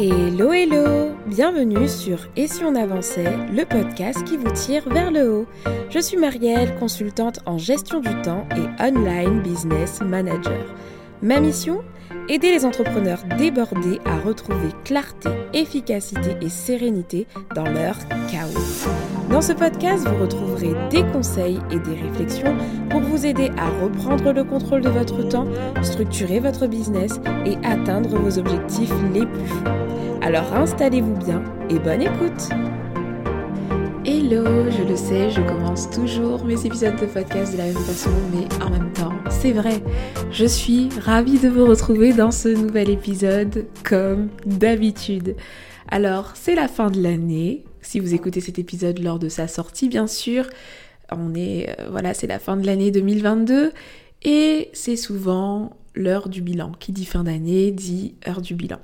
Hello hello Bienvenue sur Et si on avançait, le podcast qui vous tire vers le haut. Je suis Marielle, consultante en gestion du temps et online business manager. Ma mission? Aider les entrepreneurs débordés à retrouver clarté, efficacité et sérénité dans leur chaos. Dans ce podcast, vous retrouverez des conseils et des réflexions pour vous aider à reprendre le contrôle de votre temps, structurer votre business et atteindre vos objectifs les plus fous. Alors installez-vous bien et bonne écoute Hello, je le sais, je commence toujours mes épisodes de podcast de la même façon, mais en même temps, c'est vrai, je suis ravie de vous retrouver dans ce nouvel épisode comme d'habitude. Alors, c'est la fin de l'année, si vous écoutez cet épisode lors de sa sortie, bien sûr, on est, euh, voilà, c'est la fin de l'année 2022 et c'est souvent l'heure du bilan. Qui dit fin d'année dit heure du bilan.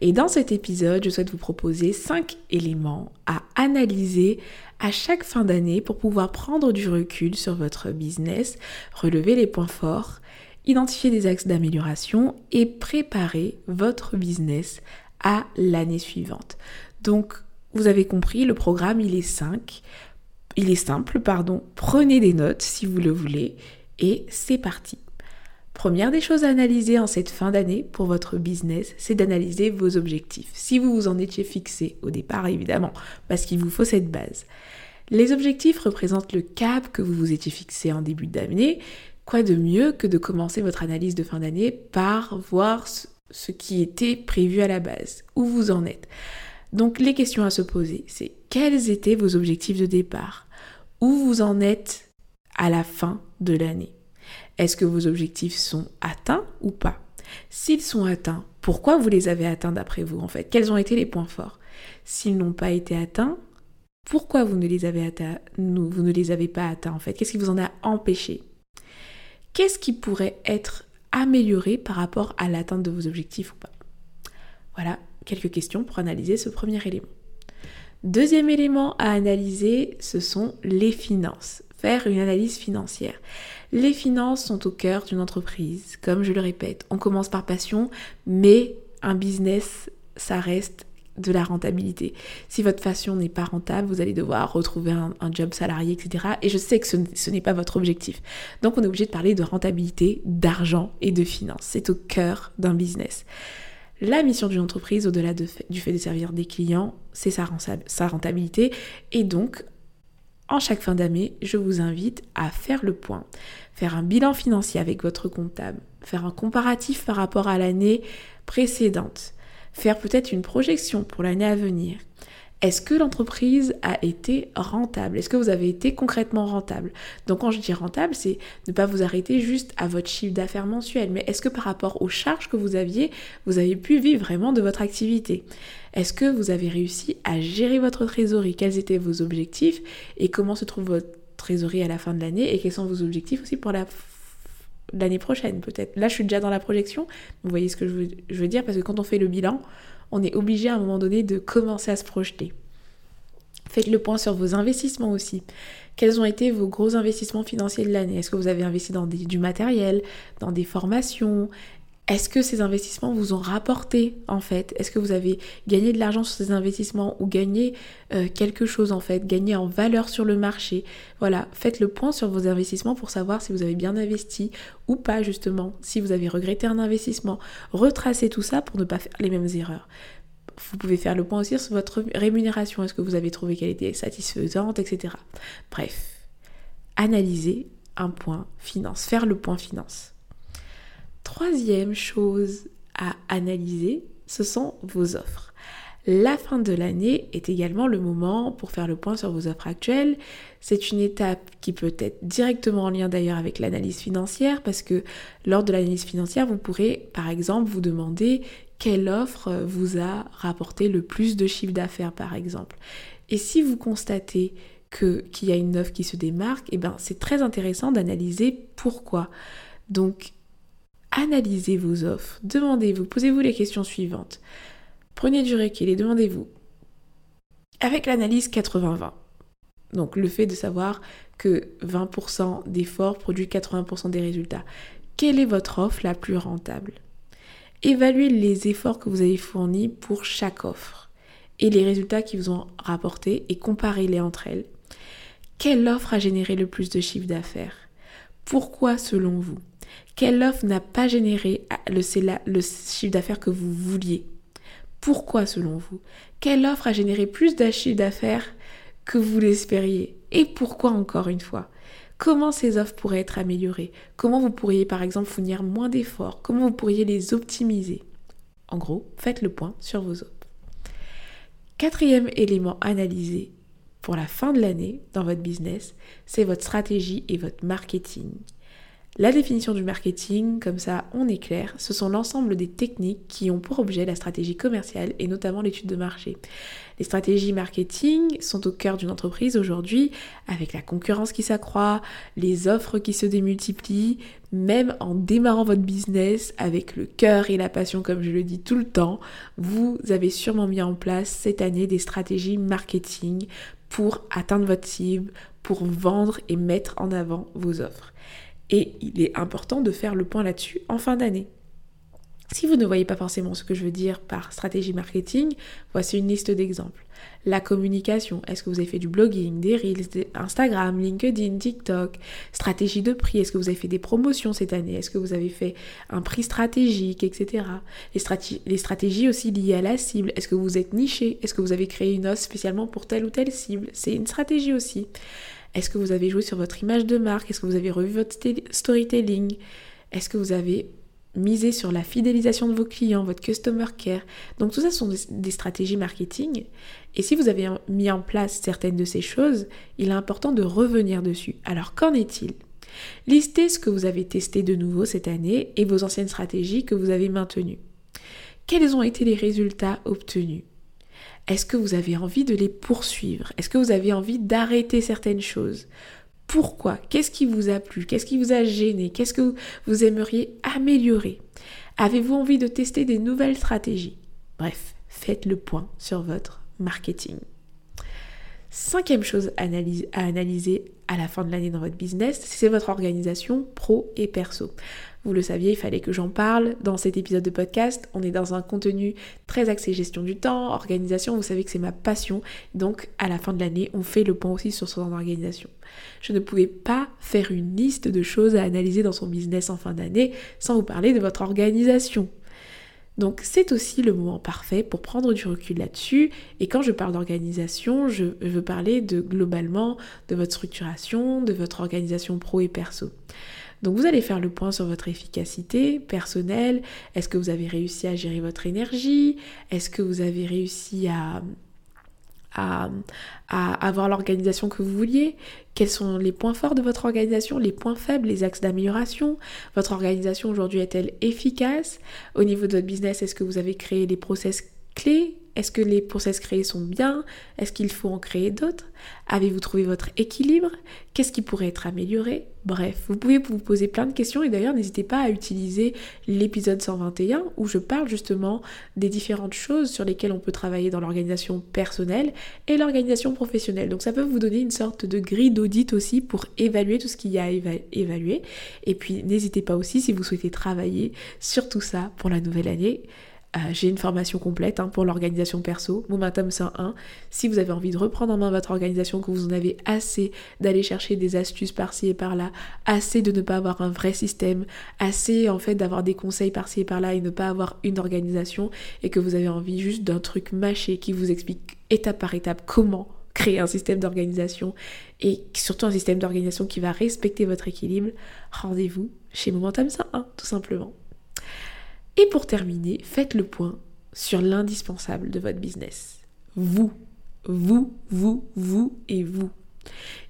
Et dans cet épisode, je souhaite vous proposer cinq éléments à analyser à chaque fin d'année pour pouvoir prendre du recul sur votre business, relever les points forts, identifier des axes d'amélioration et préparer votre business à l'année suivante. Donc, vous avez compris, le programme, il est 5. Il est simple, pardon. Prenez des notes si vous le voulez et c'est parti. Première des choses à analyser en cette fin d'année pour votre business, c'est d'analyser vos objectifs. Si vous vous en étiez fixé au départ, évidemment, parce qu'il vous faut cette base. Les objectifs représentent le cap que vous vous étiez fixé en début d'année. Quoi de mieux que de commencer votre analyse de fin d'année par voir ce qui était prévu à la base, où vous en êtes? Donc les questions à se poser, c'est quels étaient vos objectifs de départ? Où vous en êtes à la fin de l'année? Est-ce que vos objectifs sont atteints ou pas? S'ils sont atteints, pourquoi vous les avez atteints d'après vous en fait? Quels ont été les points forts? S'ils n'ont pas été atteints, pourquoi vous ne les avez, pas atteints en fait? Qu'est-ce qui vous en a empêché Qu'est-ce qui pourrait être amélioré par rapport à l'atteinte de vos objectifs ou pas? Voilà quelques questions pour analyser ce premier élément. Deuxième élément à analyser, ce sont les finances. Une analyse financière. Les finances sont au cœur d'une entreprise. Comme je le répète, on commence par passion, mais un business, ça reste de la rentabilité. Si votre passion n'est pas rentable, vous allez devoir retrouver un, job salarié, etc. Et je sais que ce, n'est pas votre objectif. Donc on est obligé de parler de rentabilité, d'argent et de finances. C'est au cœur d'un business. La mission d'une entreprise, au-delà du fait de servir des clients, c'est sa, sa rentabilité. Et donc, en chaque fin d'année, je vous invite à faire le point, faire un bilan financier avec votre comptable, faire un comparatif par rapport à l'année précédente, faire peut-être une projection pour l'année à venir, est-ce que l'entreprise a été rentable? Est-ce que vous avez été concrètement rentable? Donc quand je dis rentable, c'est ne pas vous arrêter juste à votre chiffre d'affaires mensuel, mais est-ce que par rapport aux charges que vous aviez, vous avez pu vivre vraiment de votre activité? Est-ce que vous avez réussi à gérer votre trésorerie? Quels étaient vos objectifs? Et comment se trouve votre trésorerie à la fin de l'année? Et quels sont vos objectifs aussi pour la l'année prochaine peut-être? Là, je suis déjà dans la projection. Vous voyez ce que je veux dire parce que quand on fait le bilan, on est obligé à un moment donné de commencer à se projeter. Faites le point sur vos investissements aussi. Quels ont été vos gros investissements financiers de l'année? Est-ce que vous avez investi dans du matériel, dans des formations? Est-ce que ces investissements vous ont rapporté en fait? Est-ce que vous avez gagné de l'argent sur ces investissements ou gagné euh, quelque chose en fait, gagné en valeur sur le marché? Voilà, faites le point sur vos investissements pour savoir si vous avez bien investi ou pas justement, si vous avez regretté un investissement. Retracez tout ça pour ne pas faire les mêmes erreurs. Vous pouvez faire le point aussi sur votre rémunération. Est-ce que vous avez trouvé qu'elle était satisfaisante, etc. Bref, analysez un point finance, faire le point finance. Troisième chose à analyser, ce sont vos offres. La fin de l'année est également le moment pour faire le point sur vos offres actuelles. C'est une étape qui peut être directement en lien d'ailleurs avec l'analyse financière parce que lors de l'analyse financière, vous pourrez par exemple vous demander quelle offre vous a rapporté le plus de chiffre d'affaires par exemple. Et si vous constatez que qu'il y a une offre qui se démarque, eh ben c'est très intéressant d'analyser pourquoi. Donc analysez vos offres, demandez-vous, posez-vous les questions suivantes. Prenez du recul et demandez-vous, avec l'analyse 80-20, donc le fait de savoir que 20% d'efforts produit 80% des résultats, quelle est votre offre la plus rentable? Évaluez les efforts que vous avez fournis pour chaque offre et les résultats qui vous ont rapporté et comparez-les entre elles. Quelle offre a généré le plus de chiffre d'affaires? Pourquoi selon vous? Quelle offre n'a pas généré le, chiffre d'affaires que vous vouliez? Pourquoi selon vous? Quelle offre a généré plus de chiffre d'affaires que vous l'espériez? Et pourquoi encore une fois? Comment ces offres pourraient être améliorées? Comment vous pourriez par exemple fournir moins d'efforts? Comment vous pourriez les optimiser? En gros, faites le point sur vos offres. Quatrième élément analysé pour la fin de l'année dans votre business, c'est votre stratégie et votre marketing. La définition du marketing, comme ça on est clair, ce sont l'ensemble des techniques qui ont pour objet la stratégie commerciale et notamment l'étude de marché. Les stratégies marketing sont au cœur d'une entreprise aujourd'hui avec la concurrence qui s'accroît, les offres qui se démultiplient, même en démarrant votre business avec le cœur et la passion comme je le dis tout le temps, vous avez sûrement mis en place cette année des stratégies marketing pour atteindre votre cible, pour vendre et mettre en avant vos offres. Et il est important de faire le point là-dessus en fin d'année. Si vous ne voyez pas forcément ce que je veux dire par stratégie marketing, voici une liste d'exemples. La communication, est-ce que vous avez fait du blogging, des reels, Instagram, LinkedIn, TikTok, stratégie de prix, est-ce que vous avez fait des promotions cette année, est-ce que vous avez fait un prix stratégique, etc. Les, les stratégies aussi liées à la cible, est-ce que vous êtes niché, est-ce que vous avez créé une offre spécialement pour telle ou telle cible, c'est une stratégie aussi. Est-ce que vous avez joué sur votre image de marque? Est-ce que vous avez revu votre storytelling? Est-ce que vous avez misé sur la fidélisation de vos clients, votre customer care? Donc tout ça sont des stratégies marketing. Et si vous avez mis en place certaines de ces choses, il est important de revenir dessus. Alors qu'en est-il? Listez ce que vous avez testé de nouveau cette année et vos anciennes stratégies que vous avez maintenues. Quels ont été les résultats obtenus? Est-ce que vous avez envie de les poursuivre? Est-ce que vous avez envie d'arrêter certaines choses? Pourquoi? Qu'est-ce qui vous a plu? Qu'est-ce qui vous a gêné? Qu'est-ce que vous aimeriez améliorer? Avez-vous envie de tester des nouvelles stratégies? Bref, faites le point sur votre marketing. Cinquième chose à analyser à la fin de l'année dans votre business, c'est votre organisation pro et perso. Vous le saviez, il fallait que j'en parle dans cet épisode de podcast. On est dans un contenu très axé gestion du temps, organisation. Vous savez que c'est ma passion. Donc, à la fin de l'année, on fait le point aussi sur son organisation. Je ne pouvais pas faire une liste de choses à analyser dans son business en fin d'année sans vous parler de votre organisation. Donc c'est aussi le moment parfait pour prendre du recul là-dessus. Et quand je parle d'organisation, je veux parler de globalement de votre structuration, de votre organisation pro et perso. Donc vous allez faire le point sur votre efficacité personnelle. Est-ce que vous avez réussi à gérer votre énergie? Est-ce que vous avez réussi à, à, avoir l'organisation que vous vouliez. Quels sont les points forts de votre organisation, les points faibles, les axes d'amélioration? Votre organisation aujourd'hui est-elle efficace? Au niveau de votre business, est-ce que vous avez créé les process clés? Est-ce que les process créés sont bien? Est-ce qu'il faut en créer d'autres? Avez-vous trouvé votre équilibre? Qu'est-ce qui pourrait être amélioré? Bref, vous pouvez vous poser plein de questions et d'ailleurs n'hésitez pas à utiliser l'épisode 121 où je parle justement des différentes choses sur lesquelles on peut travailler dans l'organisation personnelle et l'organisation professionnelle. Donc ça peut vous donner une sorte de grille d'audit aussi pour évaluer tout ce qu'il y a à évaluer. Et puis n'hésitez pas aussi si vous souhaitez travailler sur tout ça pour la nouvelle année euh, j'ai une formation complète hein, pour l'organisation perso, Momentum 101. Si vous avez envie de reprendre en main votre organisation, que vous en avez assez d'aller chercher des astuces par-ci et par-là, assez de ne pas avoir un vrai système, assez en fait d'avoir des conseils par-ci et par-là et ne pas avoir une organisation, et que vous avez envie juste d'un truc mâché qui vous explique étape par étape comment créer un système d'organisation et surtout un système d'organisation qui va respecter votre équilibre, rendez-vous chez Momentum 101 tout simplement. Et pour terminer, faites le point sur l'indispensable de votre business. Vous, vous, vous, vous et vous.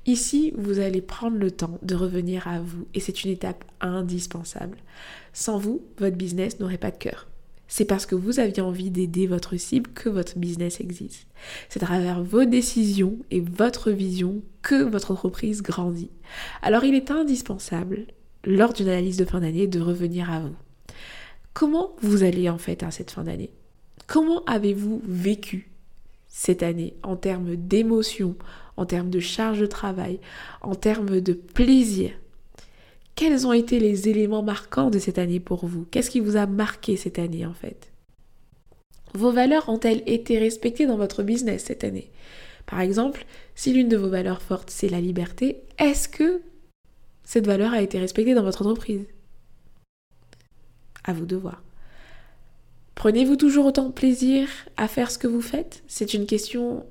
Ici, vous allez prendre le temps de revenir à vous et c'est une étape indispensable. Sans vous, votre business n'aurait pas de cœur. C'est parce que vous aviez envie d'aider votre cible que votre business existe. C'est à travers vos décisions et votre vision que votre entreprise grandit. Alors il est indispensable, lors d'une analyse de fin d'année, de revenir à vous. Comment vous allez en fait à cette fin d'année? Comment avez-vous vécu cette année en termes d'émotion, en termes de charge de travail, en termes de plaisir? Quels ont été les éléments marquants de cette année pour vous? Qu'est-ce qui vous a marqué cette année en fait? Vos valeurs ont-elles été respectées dans votre business cette année? Par exemple, si l'une de vos valeurs fortes c'est la liberté, est-ce que cette valeur a été respectée dans votre entreprise? À vous de voir. Prenez-vous toujours autant de plaisir à faire ce que vous faites? C'est une question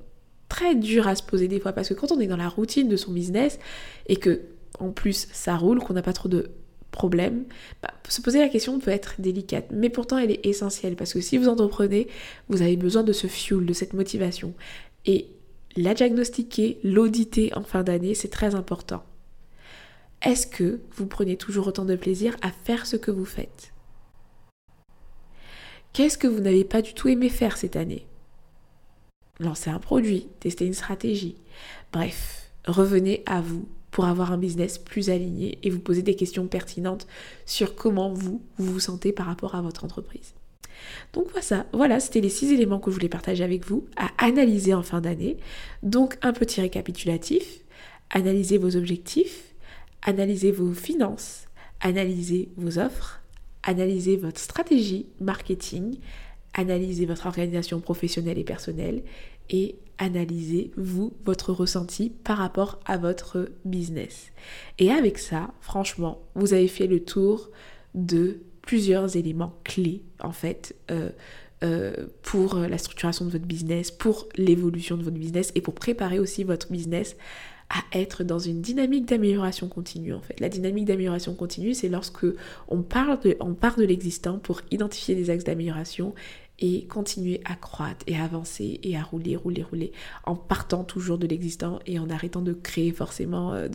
très dure à se poser des fois parce que quand on est dans la routine de son business et que en plus ça roule, qu'on n'a pas trop de problèmes, bah, se poser la question peut être délicate, mais pourtant elle est essentielle parce que si vous entreprenez, vous avez besoin de ce fuel, de cette motivation. Et la diagnostiquer, l'auditer en fin d'année, c'est très important. Est-ce que vous prenez toujours autant de plaisir à faire ce que vous faites? Qu'est-ce que vous n'avez pas du tout aimé faire cette année? Lancer un produit, tester une stratégie. Bref, revenez à vous pour avoir un business plus aligné et vous poser des questions pertinentes sur comment vous, vous sentez par rapport à votre entreprise. Donc voilà, voilà c'était les six éléments que je voulais partager avec vous à analyser en fin d'année. Donc un petit récapitulatif, analyser vos objectifs, analyser vos finances, analyser vos offres, analyser votre stratégie marketing, analyser votre organisation professionnelle et personnelle et analysez vous votre ressenti par rapport à votre business. Et avec ça, franchement, vous avez fait le tour de plusieurs éléments clés en fait euh, euh, pour la structuration de votre business, pour l'évolution de votre business et pour préparer aussi votre business à être dans une dynamique d'amélioration continue en fait. La dynamique d'amélioration continue, c'est lorsque on, parle de, on part de l'existant pour identifier des axes d'amélioration et continuer à croître et avancer et à rouler, rouler, rouler, en partant toujours de l'existant et en arrêtant de créer forcément, euh,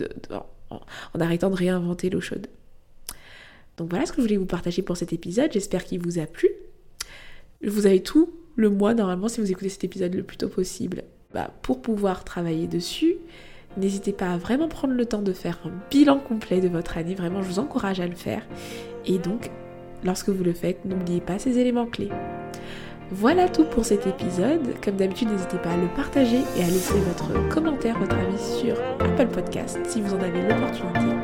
en, arrêtant de réinventer l'eau chaude. Donc voilà ce que je voulais vous partager pour cet épisode, j'espère qu'il vous a plu. Vous avez tout le mois normalement si vous écoutez cet épisode le plus tôt possible bah, pour pouvoir travailler dessus. N'hésitez pas à vraiment prendre le temps de faire un bilan complet de votre année, vraiment je vous encourage à le faire. Et donc, lorsque vous le faites, n'oubliez pas ces éléments clés. Voilà tout pour cet épisode. Comme d'habitude, n'hésitez pas à le partager et à laisser votre commentaire, votre avis sur Apple Podcast si vous en avez l'opportunité.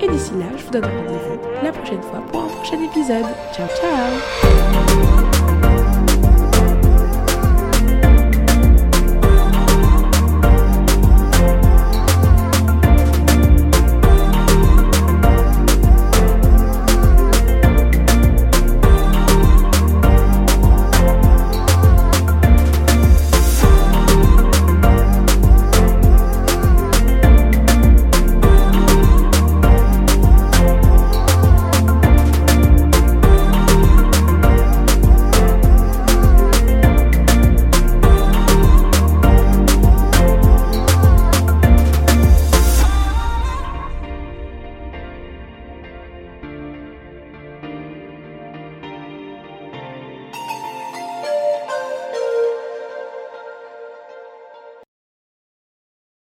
Et d'ici là, je vous donne rendez-vous la prochaine fois pour un prochain épisode. Ciao ciao